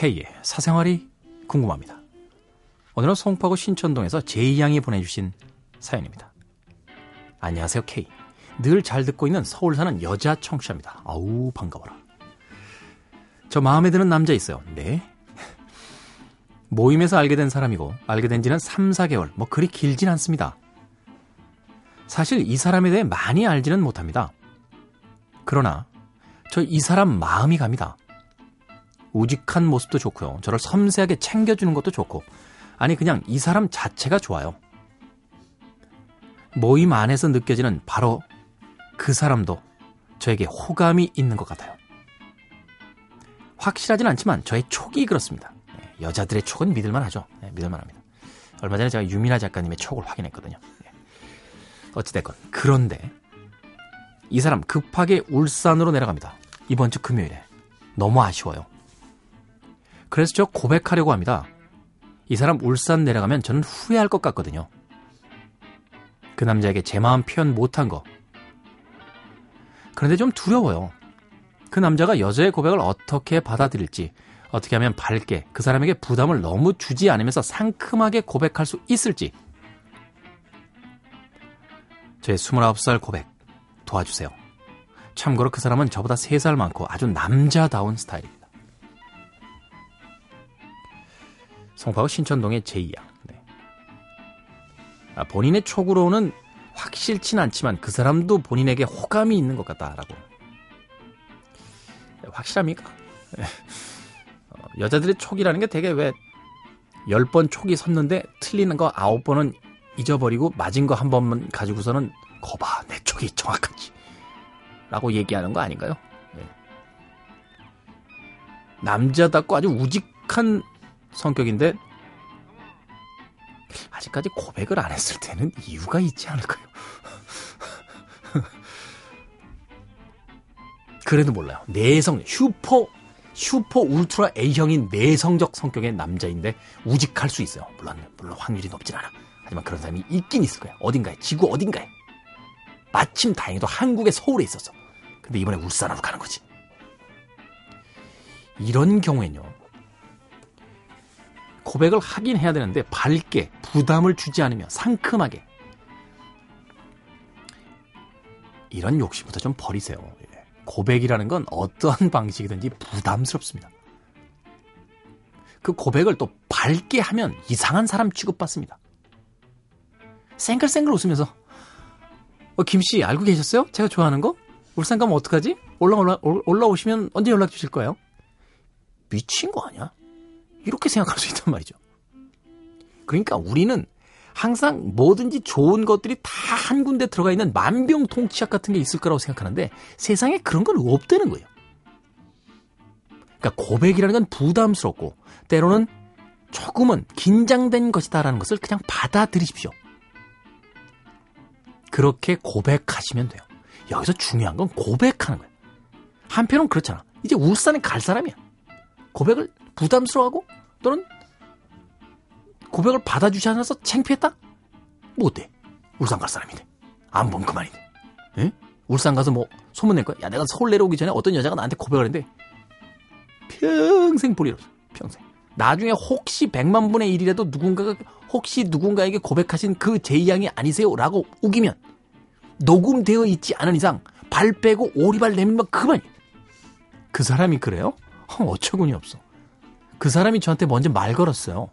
K의 사생활이 궁금합니다. 오늘은 송파구 신천동에서 제이양이 보내주신 사연입니다. 안녕하세요, K. 늘 잘 듣고 있는 서울 사는 여자 청취자입니다. 아우, 반가워라. 저 마음에 드는 남자 있어요. 네? 모임에서 알게 된 사람이고, 알게 된 지는 3, 4개월, 뭐 그리 길진 않습니다. 사실 이 사람에 대해 많이 알지는 못합니다. 그러나, 저 이 사람 마음이 갑니다. 우직한 모습도 좋고요. 저를 섬세하게 챙겨주는 것도 좋고, 아니, 그냥 이 사람 자체가 좋아요. 모임 안에서 느껴지는 바로 그 사람도 저에게 호감이 있는 것 같아요. 확실하진 않지만 저의 촉이 그렇습니다. 네, 여자들의 촉은 믿을만 하죠. 네, 믿을만 합니다. 얼마 전에 제가 유미나 작가님의 촉을 확인했거든요. 네. 어찌됐건. 그런데 이 사람 급하게 울산으로 내려갑니다. 이번 주 금요일에. 너무 아쉬워요. 그래서 저 고백하려고 합니다. 이 사람 울산 내려가면 저는 후회할 것 같거든요. 그 남자에게 제 마음 표현 못한 거. 그런데 좀 두려워요. 그 남자가 여자의 고백을 어떻게 받아들일지, 어떻게 하면 밝게 그 사람에게 부담을 너무 주지 않으면서 상큼하게 고백할 수 있을지. 제 29살 고백 도와주세요. 참고로 그 사람은 저보다 3살 많고 아주 남자다운 스타일 성파구 신천동의 제이양. 네. 아, 본인의 촉으로는 확실치 않지만 그 사람도 본인에게 호감이 있는 것 같다라고. 네, 확실합니까? 네. 어, 여자들의 촉이라는 게 되게 왜 10번 촉이 섰는데 틀리는 거 9번은 잊어버리고 맞은 거 한 번만 가지고서는 거봐 내 촉이 정확하지 라고 얘기하는 거 아닌가요? 네. 남자답고 아주 우직한 성격인데 아직까지 고백을 안 했을 때는 이유가 있지 않을까요? 그래도 몰라요. 내성, 슈퍼, 슈퍼 울트라 A형인 내성적 성격의 남자인데 우직할 수 있어요. 물론, 물론 확률이 높진 않아. 하지만 그런 사람이 있긴 있을 거야. 어딘가에, 지구 어딘가에. 마침 다행히도 한국의 서울에 있었어. 근데 이번에 울산으로 가는 거지. 이런 경우엔요. 고백을 하긴 해야 되는데 밝게 부담을 주지 않으며 상큼하게 이런 욕심부터 좀 버리세요. 예. 고백이라는 건 어떠한 방식이든지 부담스럽습니다. 그 고백을 또 밝게 하면 이상한 사람 취급받습니다. 쌩글쌩글 웃으면서 어, 김씨 알고 계셨어요? 제가 좋아하는 거? 울산 가면 어떡하지? 올라, 올라, 올라오시면 언제 연락 주실 거예요? 미친 거 아니야? 이렇게 생각할 수 있단 말이죠. 그러니까 우리는 항상 뭐든지 좋은 것들이 다 한 군데 들어가 있는 만병통치약 같은 게 있을 거라고 생각하는데 세상에 그런 건 없다는 거예요. 그러니까 고백이라는 건 부담스럽고 때로는 조금은 긴장된 것이다라는 것을 그냥 받아들이십시오. 그렇게 고백하시면 돼요. 여기서 중요한 건 고백하는 거예요. 한편은 그렇잖아. 이제 울산에 갈 사람이야. 고백을 부담스러워하고 또는 고백을 받아주지 않아서 창피했다? 뭐 어때? 울산 갈 사람인데. 안 보면 그만인데. 에? 울산 가서 뭐 소문낼 거야? 야 내가 서울 내려오기 전에 어떤 여자가 나한테 고백을 했는데 평생 볼일 없어. 평생. 나중에 혹시 백만 분의 일이라도 누군가가 혹시 누군가에게 고백하신 그 제이 양이 아니세요? 라고 우기면 녹음되어 있지 않은 이상 발 빼고 오리발 내밀면 그만이야. 그 사람이 그래요? 어처구니 없어. 그 사람이 저한테 먼저 말 걸었어요.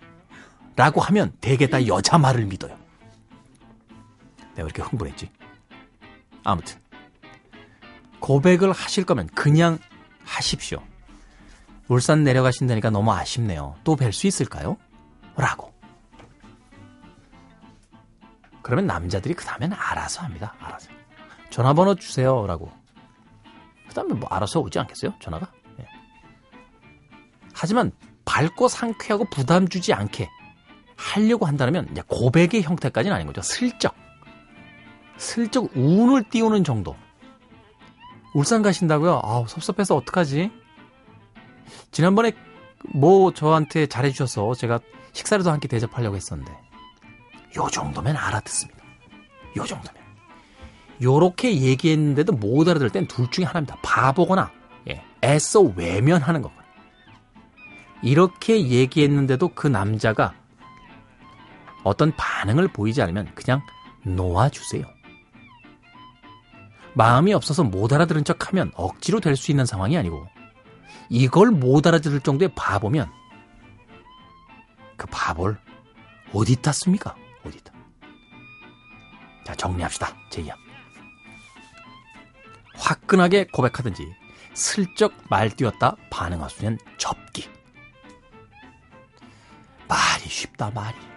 라고 하면 대개 다 여자 말을 믿어요. 내가 이렇게 흥분했지. 아무튼 고백을 하실 거면 그냥 하십시오. 울산 내려가신다니까 너무 아쉽네요. 또 뵐 수 있을까요? 라고. 그러면 남자들이 그 다음엔 알아서 합니다. 알아서. 전화번호 주세요. 라고. 그 다음에 뭐 알아서 오지 않겠어요? 전화가? 네. 하지만 밝고 상쾌하고 부담 주지 않게 하려고 한다면 고백의 형태까지는 아닌 거죠. 슬쩍. 슬쩍 운을 띄우는 정도. 울산 가신다고요? 아우, 섭섭해서 어떡하지? 지난번에 뭐 저한테 잘해주셔서 제가 식사라도 함께 대접하려고 했었는데 요 정도면 알아듣습니다. 요 정도면. 요렇게 얘기했는데도 못 알아들 땐둘 중에 하나입니다. 바보거나 예, 애써 외면하는 거거나 이렇게 얘기했는데도 그 남자가 어떤 반응을 보이지 않으면 그냥 놓아주세요. 마음이 없어서 못 알아들은 척 하면 억지로 될 수 있는 상황이 아니고 이걸 못 알아들을 정도의 바보면 그 바보를 어디다 씁니까? 어디다. 자, 정리합시다. 제이야. 화끈하게 고백하든지 슬쩍 말띄웠다 반응할 수 있는 접기. 쉽다, 말이.